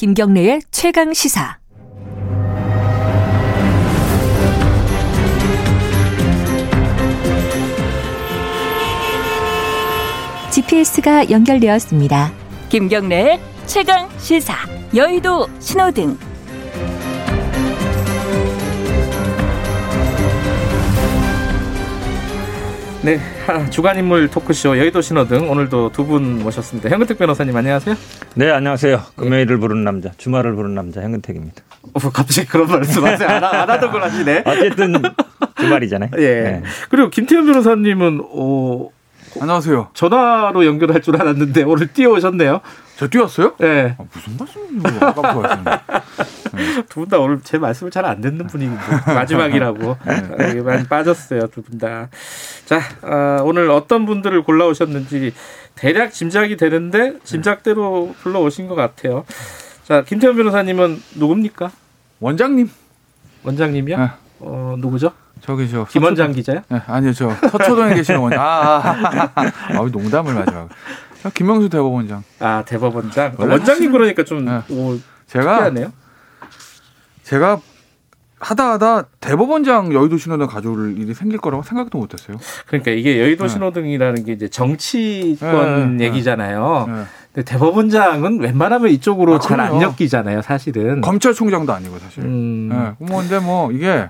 김경래의 최강 시사. GPS가 연결되었습니다. 김경래의 최강 시사. 여의도 신호등. 네, 주간 인물 토크쇼 여의도 신호등 오늘도 두 분 모셨습니다. 현근택 변호사님 안녕하세요. 네, 안녕하세요. 금요일을 부르는 남자, 주말을 부르는 남자 현근택입니다. 어, 갑자기 그런 말씀하세요? 안, 안 하던 걸 하시네. 어쨌든 주말이잖아요. 예. 네. 그리고 김태현 변호사님은 어, 안녕하세요. 전화로 연결할 줄 알았는데 오늘 뛰어오셨네요. 저 뛰었어요? 예. 아, 무슨 말씀이에요? 아까부터 하시네. 두분 다 오늘 제 말씀을 잘 안 듣는 분위기인데 마지막이라고 네, 많이 빠졌어요 두 분 다. 자 어, 오늘 어떤 분들을 골라오셨는지 대략 짐작이 되는데 짐작대로 불러오신 것 같아요. 자 김태현 변호사님은 누굽니까? 원장님. 원장님이요? 네. 어 누구죠? 저기 저 김원장 기자요? 네, 아니요 저 서초동에 계시는 원장. 아, 아, 아, 농담을 마지막. 아, 김명수 대법원장. 아 대법원장. 원장님 그러니까 좀 네. 오, 제가 특이하네요. 제가 하다 하다 대법원장 여의도 신호등 가져올 일이 생길 거라고 생각도 못했어요. 그러니까 이게 여의도 네. 신호등이라는 게 이제 정치권 네, 네, 얘기잖아요. 네. 근데 대법원장은 웬만하면 이쪽으로 아, 잘안 그럼요. 엮이잖아요, 사실은. 검찰총장도 아니고 사실. 음, 네, 뭐 근데 뭐 이게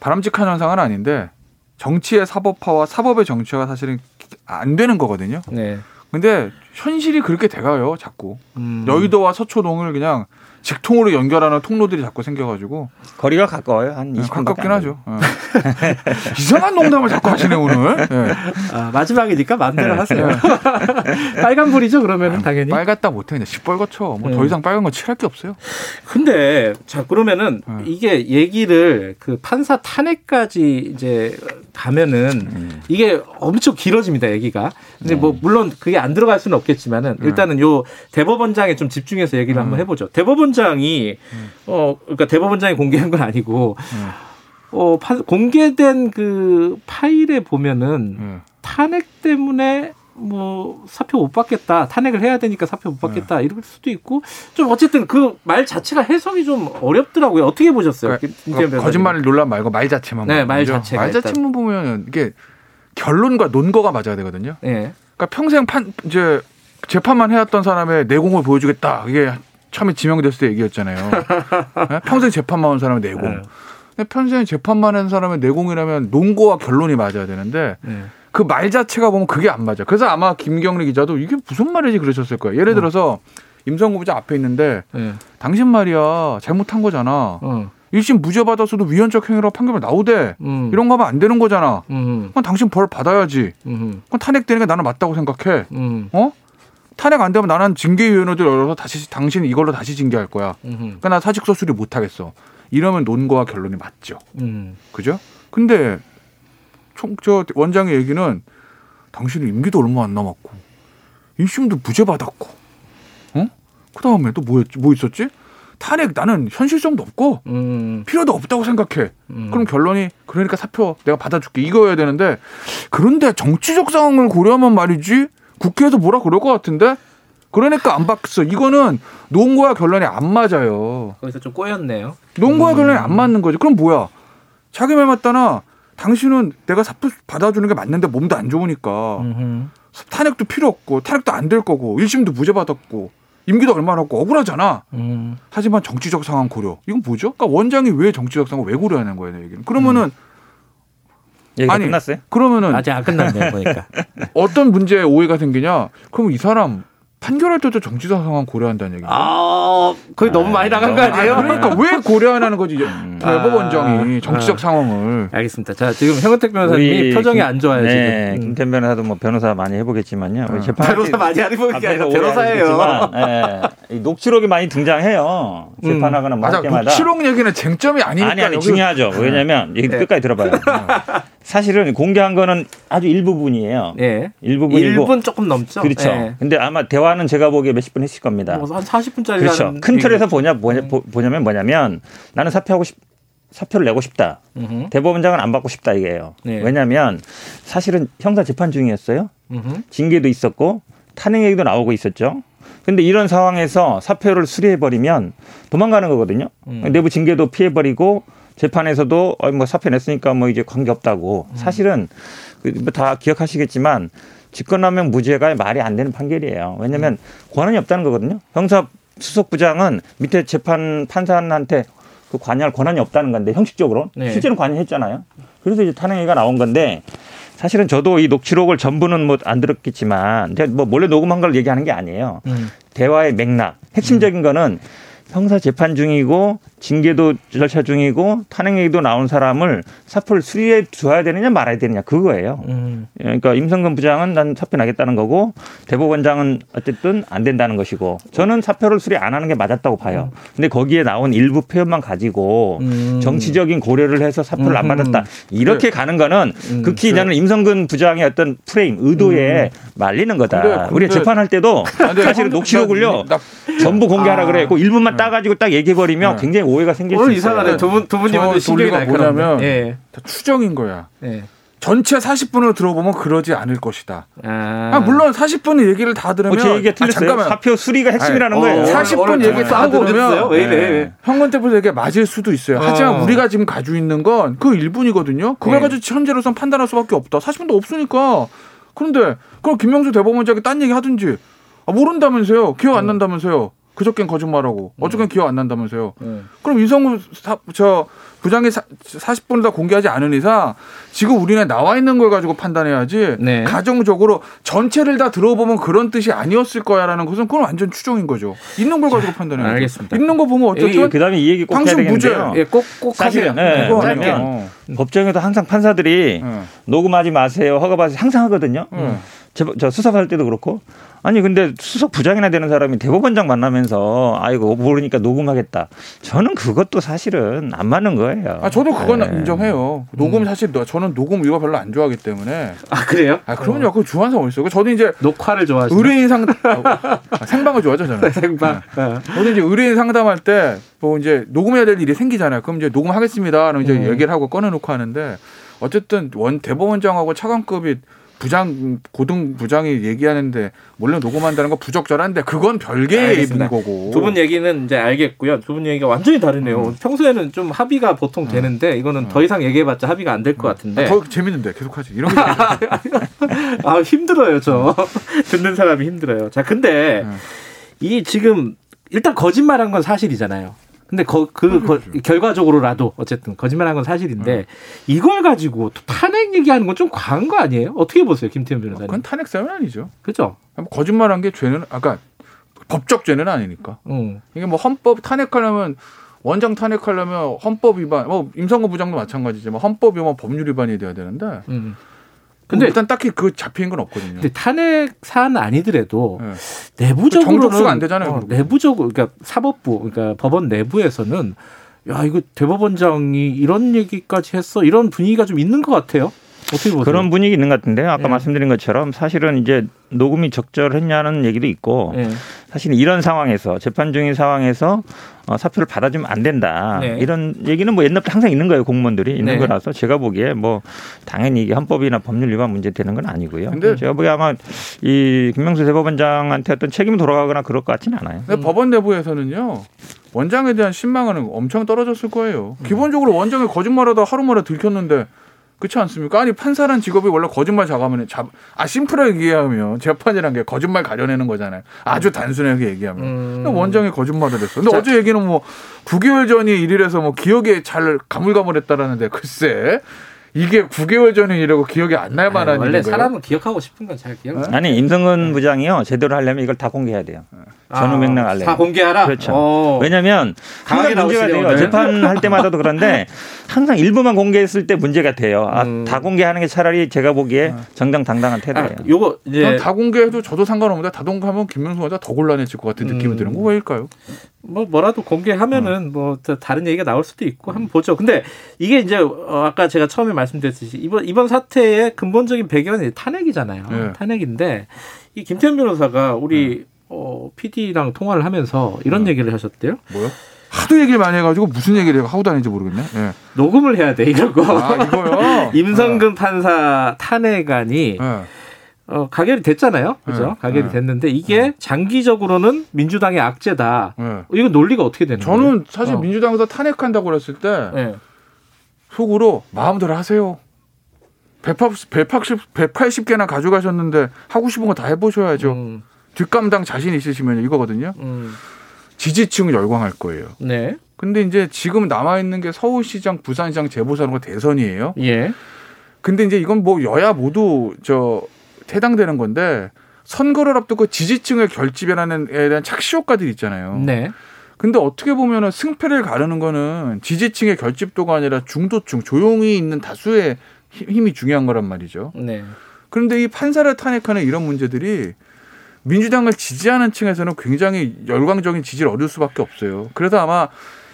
바람직한 현상은 아닌데 정치의 사법화와 사법의 정치화가 사실은 안 되는 거거든요. 네. 근데 현실이 그렇게 돼가요, 자꾸. 음. 여의도와 서초동을 그냥 직통으로 연결하는 통로들이 자꾸 생겨가지고 거리가 가까워요. 한 20분 가깝긴 하죠. 예. 이상한 농담을 자꾸 하시네 오늘. 예. 아, 마지막이니까 마음대로 하세요. 빨간 불이죠, 그러면은 당연히. 빨갛다 못해 그냥 시뻘겋죠. 뭐더 네. 이상 빨간 거 칠할 게 없어요. 근데 자 그러면은 네. 이게 얘기를 그 판사 탄핵까지 이제 가면은 음. 이게 엄청 길어집니다 얘기가. 근데 네. 뭐 물론 그게 안 들어갈 수는 없겠지만은 네. 일단은 요 대법원장에 좀 집중해서 얘기를 한번 해보죠. 대법원 장이 어 그러니까 대법원장이 공개한 건 아니고 네. 어 파- 공개된 그 파일에 보면은 예. 탄핵 때문에 뭐 사표 못 받겠다 탄핵을 해야 되니까 사표 못 받겠다 이럴 수도 있고 좀 어쨌든 그 말 자체가 해석이 좀 어렵더라고요 어떻게 보셨어요 그러니까 김- 김태현 변호사님? 거짓말 논란 말고 말 자체만. 네, 보면 말. 자체만 보면 이게 결론과 논거가 맞아야 되거든요. 예 그러니까 평생 판 이제 재판만 해왔던 사람의 내공을 보여주겠다. 이게 처음에 지명됐을 때 얘기였잖아요. 네? 평생 재판만 한 사람의 내공. 네. 근데 평생 재판만 한 사람의 내공이라면 논거와 결론이 맞아야 되는데 예. 그말 자체가 보면 그게 안 맞아. 그래서 아마 김경래 기자도 이게 무슨 말이지 그러셨을 거예요. 예를 들어서 임성구 부장 앞에 있는데 예. 당신 말이야 잘못한 거잖아. 어. 1심 무죄 받았어도 위헌적 행위라고 판결 나오대. 음. 이런 거 하면 안 되는 거잖아. 음. 그럼 당신 벌 받아야지. 음. 그럼 탄핵되는 게 나는 맞다고 생각해. 음. 어? 탄핵 안 되면 나는 징계위원회들 열어서 다시 당신 이걸로 다시 징계할 거야. 음. 그러니까 나 사직서 수리 못 하겠어. 이러면 논거와 결론이 맞죠. 음. 그죠? 근데 총저 원장의 얘기는 당신은 임기도 얼마 안 남았고 1심도 무죄 받았고 어? 그 다음에 또 뭐였지? 뭐 있었지? 탄핵 나는 현실성도 없고 음. 필요도 없다고 생각해. 음. 그럼 결론이 그러니까 사표 내가 받아줄게 이거여야 되는데 그런데 정치적 상황을 고려하면 말이지 국회에서 뭐라 그럴 것 같은데 그러니까 안 받겠어. 이거는 논거와 결론이 안 맞아요. 거기서 좀 꼬였네요 논거와 음. 결론이 안 맞는 거지. 그럼 뭐야? 자기 말 맞다나 당신은 내가 사표 받아주는 게 맞는데 몸도 안 좋으니까 음. 탄핵도 필요 없고 탄핵도 안 될 거고 1심도 무죄 받았고 임기도 얼마 남았고 억울하잖아. 음. 하지만 정치적 상황 고려. 이건 뭐죠? 그러니까 원장이 왜 정치적 상황 왜 고려하는 거예요, 내 얘기는. 그러면은 얘기가 아니, 끝났어요? 그러면은 아직 안 끝났네요 보니까 어떤 문제에 오해가 생기냐? 그럼 이 사람 판결할 때도 정치적 상황 고려한다는 얘기죠. 아 거의 너무 많이 나간 거 아니에요? 아니, 그러니까 왜 고려하는 거지? 음. 대법원장이 아, 정치적 아. 상황을. 알겠습니다. 자 지금 현근택 변호사님이 표정이 김- 안 좋아요 네, 지금. 음. 김태현 변호사도 뭐 변호사 많이 해보겠지만요. 어. 재판 변호사 많이 하는 게 아니라 변호사예요. 이 녹취록이 많이 등장해요. 음. 재판하거나 뭐 맞아. 할 때마다. 녹취록 얘기는 쟁점이 아니니까. 아니 아니 여기- 중요하죠. 왜냐하면 얘기 네. 끝까지 들어봐요. 사실은 공개한 거는 아주 일부분이에요. 예. 일부분이고 1분 조금 넘죠. 그렇죠. 예. 근데 아마 대화는 제가 보기에 몇십 분 했을 겁니다. 뭐 한 40분짜리 그렇죠. 큰 틀에서 보냐, 뭐냐 보- 보냐면 뭐냐면 나는 사표하고 싶 사표를 내고 싶다. 대법원장은 안 받고 싶다 이게요. 네. 왜냐하면 사실은 형사 재판 중이었어요. 징계도 있었고 탄핵 얘기도 나오고 있었죠. 근데 이런 상황에서 사표를 수리해 버리면 도망가는 거거든요. 음. 내부 징계도 피해 버리고 재판에서도 어, 뭐 사표 냈으니까 뭐 이제 관계 없다고. 음. 사실은 그뭐다 기억하시겠지만 직권남용 무죄가 말이 안 되는 판결이에요. 왜냐하면 음. 권한이 없다는 거거든요. 형사 수석부장은 밑에 재판 판사한테 그 관여할 권한이 없다는 건데 형식적으로 네. 실제로 관여했잖아요. 그래서 이제 탄핵이 나온 건데 사실은 저도 이 녹취록을 전부는 뭐 안 들었겠지만 뭐 몰래 녹음한 걸 얘기하는 게 아니에요. 음. 대화의 맥락 핵심적인 거는 형사 재판 중이고 징계도 절차 중이고 탄핵 얘기도 나온 사람을 사표를 수리해 줘야 되느냐 말아야 되느냐 그거예요. 음. 그러니까 임성근 부장은 난 사표 나겠다는 거고 대법원장은 어쨌든 안 된다는 것이고 저는 사표를 수리 안 하는 게 맞았다고 봐요. 근데 거기에 나온 일부 표현만 가지고 음. 정치적인 고려를 해서 사표를 안 음흠. 받았다 이렇게 가는 거는 음, 극히 저는 임성근 부장의 어떤 프레임 의도에 말리는 거다. 근데- 근데- 우리 재판할 때도 형- 녹취록을요 나- 전부 공개하라 아. 그래. 그 일부만 따가지고 딱 얘기해 버리면 네. 굉장히 오해가 생길 수 오늘 있어요. 이상하네. 두 분, 두 먼저 신경이 날카롭네. 뭐냐면 예. 다 추정인 거야. 예. 전체 40분을 들어보면 그러지 않을 것이다. 아, 아, 물론 40분 얘기를 다 들으면 어, 제 얘기가 아, 틀렸어요. 잠깐만. 사표 수리가 핵심이라는 어, 거예요. 오늘- 40분 오늘 얘기 다? 그러면 왜 이래? 네. 현건태부터 얘기 맞을 수도 있어요. 하지만 어. 우리가 지금 가지고 있는 건그 일분이거든요. 그걸 네. 가지고 현재로선 판단할 수밖에 없다. 40분도 없으니까. 그런데 그럼 김명수 대법원장이 딴 얘기 하든지 아, 모른다면서요. 기억 안 난다면서요. 그저께는 거짓말하고 어저께는 기억 안 난다면서요. 음. 그럼 이성우 사, 저 부장이 사, 40분을 다 공개하지 않은 이상 지금 우리는 나와 있는 걸 가지고 판단해야지 네. 가정적으로 전체를 다 들어보면 그런 뜻이 아니었을 거야라는 것은 그건 완전 추정인 거죠. 있는 걸 가지고 판단해야죠. 알겠습니다. 있는 거 보면 어쨌든 그다음에 이 얘기 꼭 해야. 되겠는데요. 예, 꼭, 꼭 하세요. 사실은 네. 아니면 법정에도 항상 판사들이 네. 녹음하지 마세요, 허가 받으세요 항상 하거든요. 음. 저, 저 수사할 때도 그렇고 아니 근데 수석 부장이나 되는 사람이 대법원장 만나면서 아이고 모르니까 녹음하겠다. 저는 그것도 사실은 안 맞는 거예요. 아 저도 그건 네. 인정해요. 녹음 사실 너- 저는 녹음 이거 별로 안 좋아하기 때문에 아, 그래요? 아 그럼요. 그거 좋아하는 사람 어딨어요? 저도 이제 녹화를 좋아하시는 의뢰인 상 아, 생방을 좋아하죠 저는. 생방. 어. 저도 이제 의뢰인 상담할 때 뭐 이제 녹음해야 될 일이 생기잖아요. 그럼 이제 녹음하겠습니다. 그럼 이제 음. 얘기를 하고 꺼내놓고 하는데 어쨌든 원 대법원장하고 차관급이 부장 고등 부장이 얘기하는데 몰래 녹음한다는 거 부적절한데 그건 별개의 알겠습니다. 거고. 두 분 얘기는 이제 알겠고요. 두 분 얘기가 완전히 다르네요. 음. 평소에는 좀 합의가 보통 되는데 이거는 더 이상 얘기해봤자 합의가 안 될 것 같은데. 아, 더 재밌는데 계속하지. 이런 게 재밌는데. 아 힘들어요 저 듣는 사람이 힘들어요. 자 근데 음. 이 지금 일단 거짓말한 건 사실이잖아요. 근데 거, 그 거- 결과적으로라도 어쨌든 거짓말한 건 사실인데 음. 이걸 가지고 또 탄핵 얘기하는 건 좀 과한 거 아니에요? 어떻게 보세요, 김태현 변호사님? 그건 탄핵 사유는 아니죠. 그죠? 뭐 거짓말한 게 죄는 아까 법적 죄는 아니니까. 응. 이게 뭐 헌법 탄핵하려면 원장 탄핵하려면 헌법 위반, 뭐 임성근 부장도 마찬가지지만 헌법 위반, 법률 위반이 돼야 되는데. 응. 근데 근데 일단 딱히 그 잡힌 건 없거든요. 근데 탄핵 사안 아니더라도 네. 내부적으로는 정족수가 안 되잖아요, 어. 내부적으로 그러니까 사법부 그러니까 법원 내부에서는 야 이거 대법원장이 이런 얘기까지 했어 이런 분위기가 좀 있는 것 같아요. 어떻게 보세요? 그런 분위기 있는 것 같은데요. 아까 예. 말씀드린 것처럼 사실은 이제 녹음이 적절했냐는 얘기도 있고 예. 사실 이런 상황에서 재판 중인 상황에서 어, 사표를 받아주면 안 된다. 네. 이런 얘기는 뭐 옛날부터 항상 있는 거예요. 공무원들이 있는 네. 거라서 제가 보기에 뭐 당연히 이게 헌법이나 법률 위반 문제 되는 건 아니고요. 근데- 제가 보기에 아마 이 김명수 대법원장한테 어떤 책임이 돌아가거나 그럴 것 같지는 않아요. 근데 법원 내부에서는요 원장에 대한 신망은 엄청 떨어졌을 거예요. 기본적으로 원장이 거짓말하다 하루 만에 들켰는데 그렇지 않습니까? 아니 판사란 직업이 원래 거짓말 작하면 잡, 아 심플하게 얘기하면 재판이란 게 거짓말 가려내는 거잖아요. 아주 단순하게 얘기하면. 음. 원장이 거짓말을 했어. 근데 자. 어제 얘기는 뭐 9개월 전이 일이라서 뭐 기억에 잘 가물가물했다라는데 글쎄 이게 9개월 전인 일이라고 기억이 안 날 만한 원래 일인가요? 사람은 기억하고 싶은 건 잘 기억. 안 나. 아니 임성근 부장이요 제대로 하려면 이걸 다 공개해야 돼요. 전후 맥락 알래. 다 공개하라. 그렇죠. 어. 왜냐하면 강하게 항상 문제가 돼요. 오늘. 재판할 때마다도 그런데 항상 일부만 공개했을 때 문제가 돼요. 아, 음. 다 공개하는 게 차라리 제가 보기에 정정당당한 아, 태도예요. 요거 이제 전다 공개해도 저도 상관없는데 다 공개하면 김명수 원장 더 곤란해질 것 같은 느낌이 음. 드는 거 왜일까요? 뭐 뭐라도 공개하면은 뭐 다- 다른 얘기가 나올 수도 있고 한번 보죠. 근데 이게 이제 어, 아까 제가 처음에 말씀드렸듯이 이번 이번 사태의 근본적인 배경은 탄핵이잖아요. 네. 탄핵인데 이 김태현 변호사가 우리 어, PD랑 통화를 하면서 이런 얘기를 하셨대요. 뭐요? 하도 얘기를 많이 해가지고 무슨 얘기를 하고 다니는지 모르겠네. 예. 녹음을 해야 돼 이런 거. 아 이거요. 임성근 판사 탄핵안이 예. 어, 가결이 됐잖아요. 그죠? 네. 가결이 네. 됐는데 이게 장기적으로는 민주당의 악재다. 네. 이거 논리가 어떻게 되는 거예요? 저는 사실 어. 민주당에서 탄핵한다고 그랬을 때 네. 속으로 마음대로 하세요. 180, 180, 180개나 가져가셨는데 하고 싶은 거 다 해보셔야죠. 음, 뒷감당 자신 있으시면 이거거든요. 음, 지지층 열광할 거예요. 네. 근데 이제 지금 남아 있는 게 서울시장, 부산시장 재보선과 대선이에요. 예. 근데 이제 이건 뭐 여야 모두 저 해당되는 건데 선거를 앞두고 지지층의 결집이라는 에 대한 착시 효과들이 있잖아요. 네. 근데 어떻게 보면은 승패를 가르는 거는 지지층의 결집도가 아니라 중도층, 조용히 있는 다수의 힘- 힘이 중요한 거란 말이죠. 네. 그런데 이 판사를 탄핵하는 이런 문제들이 민주당을 지지하는 층에서는 굉장히 열광적인 지지를 얻을 수밖에 없어요. 그래서 아마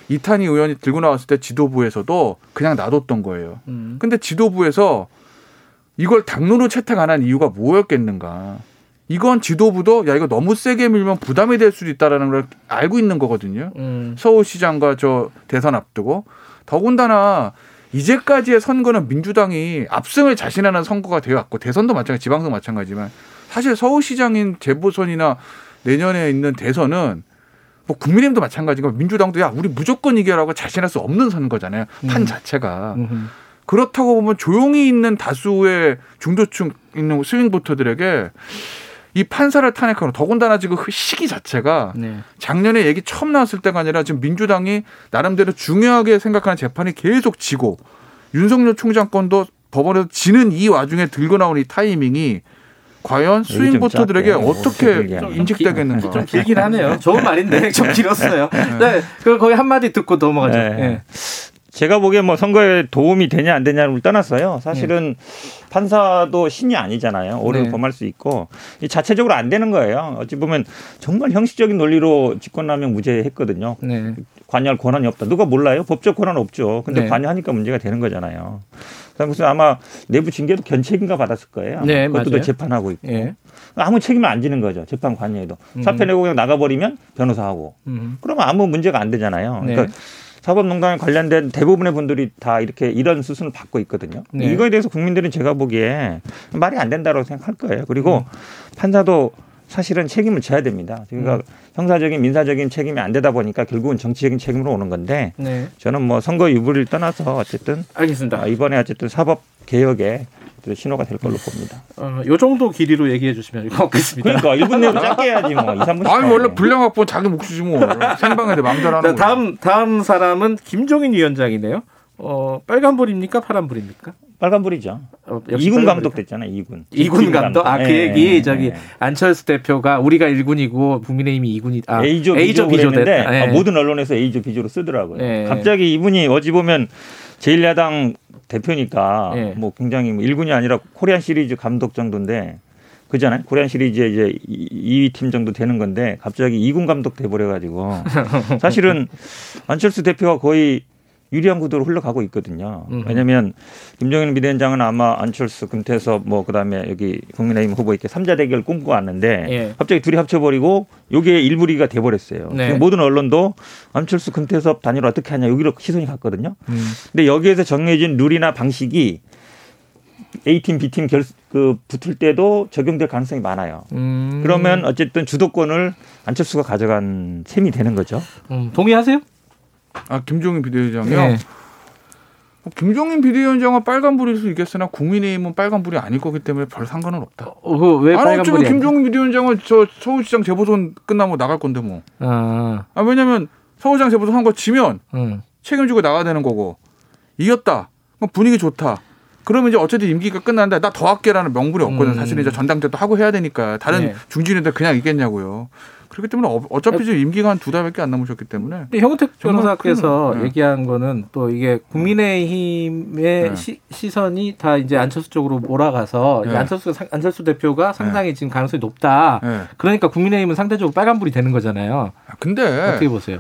이탄희 의원이 들고 나왔을 때 지도부에서도 그냥 놔뒀던 거예요. 음. 근데 지도부에서 이걸 당론으로 채택 안 한 이유가 뭐였겠는가? 이건 지도부도 야 이거 너무 세게 밀면 부담이 될 수도 있다라는 걸 알고 있는 거거든요. 음. 서울시장과 저 대선 앞두고 더군다나 이제까지의 선거는 민주당이 압승을 자신하는 선거가 되어 왔고 대선도 마찬가지, 지방선 마찬가지지만 사실 서울시장인 재보선이나 내년에 있는 대선은 뭐 국민의힘도 마찬가지고 민주당도 야 우리 무조건 이겨라고 자신할 수 없는 선거잖아요. 판 음. 자체가 음. 그렇다고 보면 조용히 있는 다수의 중도층 있는 스윙 보터들에게 이 판사를 탄핵하는 더군다나 지금 그 시기 자체가 네. 작년에 얘기 처음 나왔을 때가 아니라 지금 민주당이 나름대로 중요하게 생각하는 재판이 계속 지고 윤석열 총장 건도 법원에서 지는 이 와중에 들고 나온 이 타이밍이 과연 좀 스윙 보터들에게 어떻게. 인식되겠는가? 좀 길긴 하네요. 좋은 말인데 좀 길었어요. 네. 그 거의 한 마디 듣고 넘어가죠. 네. 네. 제가 보기엔 뭐 선거에 도움이 되냐 안 되냐를 떠났어요. 사실은 판사도 신이 아니잖아요. 오류를 네. 범할 수 있고 이 자체적으로 안 되는 거예요. 어찌 보면 정말 형식적인 논리로 직권남용 무죄했거든요. 네. 관여할 권한이 없다. 누가 몰라요? 법적 권한 없죠. 근데 네. 관여하니까 문제가 되는 거잖아요. 그래서 아마 내부 징계도 견책인가 받았을 거예요. 네, 그것도 맞아요. 재판하고 있고. 예. 아무 책임을 안 지는 거죠. 재판 관여에도. 음. 사표 내고 그냥 나가버리면 변호사하고. 음. 그러면 아무 문제가 안 되잖아요. 네. 그러니까 사법농단에 관련된 대부분의 분들이 다 이렇게 이런 수순을 받고 있거든요. 네. 이거에 대해서 국민들은 제가 보기에 말이 안 된다고 생각할 거예요. 그리고 음. 판사도 사실은 책임을 져야 됩니다. 그러니까 음. 형사적인 민사적인 책임이 안 되다 보니까 결국은 정치적인 책임으로 오는 건데 네. 저는 뭐 선거 유불을 떠나서 어쨌든 알겠습니다. 아, 이번에 어쨌든 사법 개혁에 신호가 될 걸로 봅니다. 어, 요 정도 길이로 얘기해 주시면 고맙겠습니다. 그러니까 1분 내로 짧게 해야지 뭐 2, 3분. 아니 원래 분량 확보 자기 몫이지 뭐 생방에 대 마음대로 하는 자, 거. 다음 다음 사람은 김종인 위원장이네요. 어, 빨간불입니까? 파란불입니까? 빨간불이죠. 어, 역시 이군 빨간불이다. 감독 됐잖아요. 이군. 이군 감독. 아, 그 예, 얘기 예, 저기 예. 안철수 대표가 우리가 1군이고 국민의힘이 2군이 아, A조, A조 B조 B조 그랬는데 됐다. 예. 아, 모든 언론에서 A조, B조로 쓰더라고요. 예. 갑자기 이분이 어찌 보면 제1야당 대표니까 예. 뭐 굉장히 뭐 1군이 아니라 코리안 시리즈 감독 정도인데 그잖아요. 코리안 시리즈에 이제 2위 팀 정도 되는 건데 갑자기 2군 감독 돼버려 가지고 사실은 안철수 대표가 거의 유리한 구도로 흘러가고 있거든요. 음흠. 왜냐하면 김정인 비대위원장은 아마 안철수, 금태섭 뭐 그다음에 여기 국민의힘 후보 이렇게 삼자 대결 꿈꾸고 왔는데 예. 갑자기 둘이 합쳐버리고 요게 일부리가 돼버렸어요. 네. 지금 모든 언론도 안철수, 금태섭 단일화 어떻게 하냐 여기로 시선이 갔거든요. 음. 근데 여기에서 정해진 룰이나 방식이 A팀, B팀 결, 그 붙을 때도 적용될 가능성이 많아요. 음. 그러면 어쨌든 주도권을 안철수가 가져간 셈이 되는 거죠. 음, 동의하세요? 아 김종인 비대위원장이요. 네. 뭐 김종인 비대위원장은 빨간불일 수 있겠으나 국민의힘은 빨간불이 아닐 거기 때문에 별 상관은 없다. 어, 그왜 아니 어쩌면 빨간불이 김종인 비대위원장은 저 서울시장 재보선 끝나면 나갈 건데 뭐. 아, 아 왜냐면 서울시장 재보선 한 거 지면 음. 책임지고 나가야 되는 거고 이겼다. 그럼 분위기 좋다. 그러면 이제 어쨌든 임기가 끝났는데 나 더 할게라는 명분이 없거든. 음. 사실은 이제 전당대도 하고 해야 되니까 다른 네. 중진인들 그냥 있겠냐고요. 그렇기 때문에 어- 어차피 지금 임기가 한 두 달밖에 안 남으셨기 때문에 근데 형우택 변호사께서 큰, 네. 얘기한 거는 또 이게 국민의힘의 네. 시, 시선이 다 이제 안철수 쪽으로 몰아가서 네. 안철수 상- 안철수 대표가 상당히 지금 가능성이 높다. 예. 그러니까 국민의힘은 상대적으로 빨간불이 되는 거잖아요. 아, 근데 어떻게 보세요?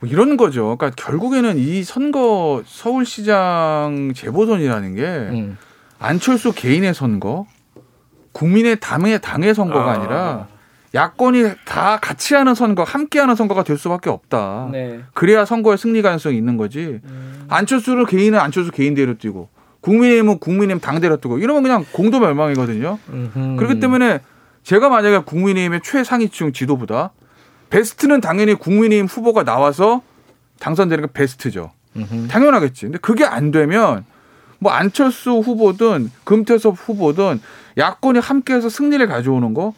뭐 이런 거죠. 그러니까 결국에는 이 선거 서울시장 재보선이라는 게 음. 안철수 개인의 선거, 국민의 당의 당의 선거가 아. 아. 니라 야권이 다 같이 하는 선거, 함께 하는 선거가 될 수밖에 없다. 네. 그래야 선거에 승리 가능성이 있는 거지. 음. 안철수를 개인은 안철수 개인대로 뛰고 국민의힘은 국민의힘 당대로 뜨고 이러면 그냥 공도 멸망이거든요. 음흠. 그렇기 때문에 제가 만약에 국민의힘의 최상위층 지도부다 베스트는 당연히 국민의힘 후보가 나와서 당선되는 게 베스트죠. 음흠. 당연하겠지. 근데 그게 안 되면 뭐 안철수 후보든 금태섭 후보든 야권이 함께해서 승리를 가져오는 거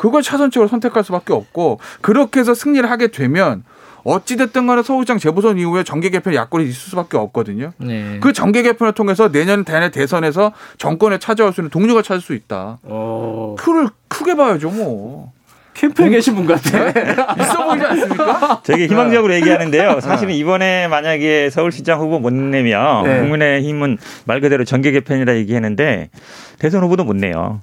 그걸 차선책으로 선택할 수밖에 없고 그렇게 해서 승리를 하게 되면 어찌 됐든 간에 서울시장 재보선 이후에 정계 개편 야권이 있을 수밖에 없거든요. 네. 그 정계 개편을 통해서 내년 대내 대선에서 정권에 찾아올 수 있는 동료가 찾을 수 있다. 어, 표를 크게 봐야죠, 뭐. 캠프에 계신 분 같아. 있어 보이지 않습니까? 되게 희망적으로 얘기하는데요. 사실은 이번에 만약에 서울시장 후보 못 내면 네. 국민의힘은 말 그대로 정계 개편이라 얘기했는데 대선 후보도 못 내요.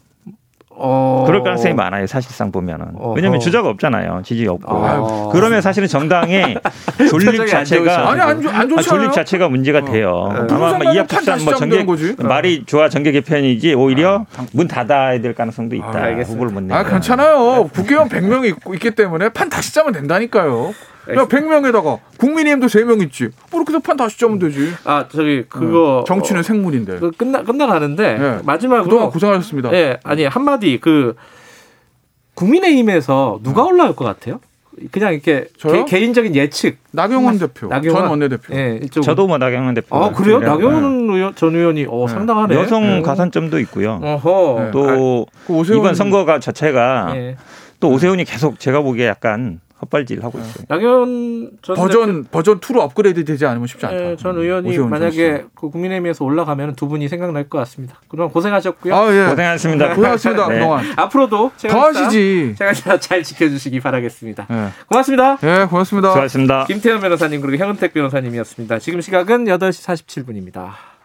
어. 그럴 가능성이 많아요. 사실상 보면은. 왜냐하면 주자가 없잖아요. 지지 없고. 아. 그러면 사실은 정당의 존립 자체가. 아니, 안, 좋- 안 아, 않아요? 존립 자체가 문제가 돼요. 네. 아마 뭐 이합집산 판뭐 다시 정계 거지. 말이 좋아 정계 개편이지 오히려 문 닫아야 될 가능성도 있다. 아. 후보를 못 내면. 아, 괜찮아요. 국회의원 100명이 있고, 있기 때문에 판 다시 짜면 된다니까요. 야, 100명에다가 국민의힘도 3명 있지. 뭐 이렇게 해서 판 다시 짜면 되지. 아 저기 그거 정치는 생물인데. 어, 그 끝나 끝나가는데 네. 마지막으로 그동안 고생하셨습니다. 예 아니 한 마디 그 국민의힘에서 누가 올라올 것 같아요? 그냥 이렇게 저요? 개, 인적인 예측. 나경원 대표, 나경원? 전 원내대표. 예, 이쪽. 저도 뭐 나경원 대표. 아 그래요? 네. 나경원 의원, 전 의원이 어 네. 상당하네. 여성 네. 가산점도 있고요. 어허. 네. 또그 오세훈 이번 선거가 자체가 예. 또 오세훈이 계속 제가 보기에 약간 헛발질 하고 있어요. 나경원 전 버전 버전 2로 업그레이드 되지 않으면 쉽지 않다. 예, 전 의원이 만약에. 그 국민의힘에서 올라가면 두 분이 생각날 것 같습니다. 그동안 고생하셨고요. 아 예. 고생하셨습니다. 고생하셨습니다 네. 그동안. 앞으로도 더 하시지. 제가 잘 지켜주시기 바라겠습니다. 예. 고맙습니다. 예, 고맙습니다. 수고하셨습니다. 김태현 변호사님 그리고 현은택 변호사님이었습니다. 지금 시각은 8시 47분입니다.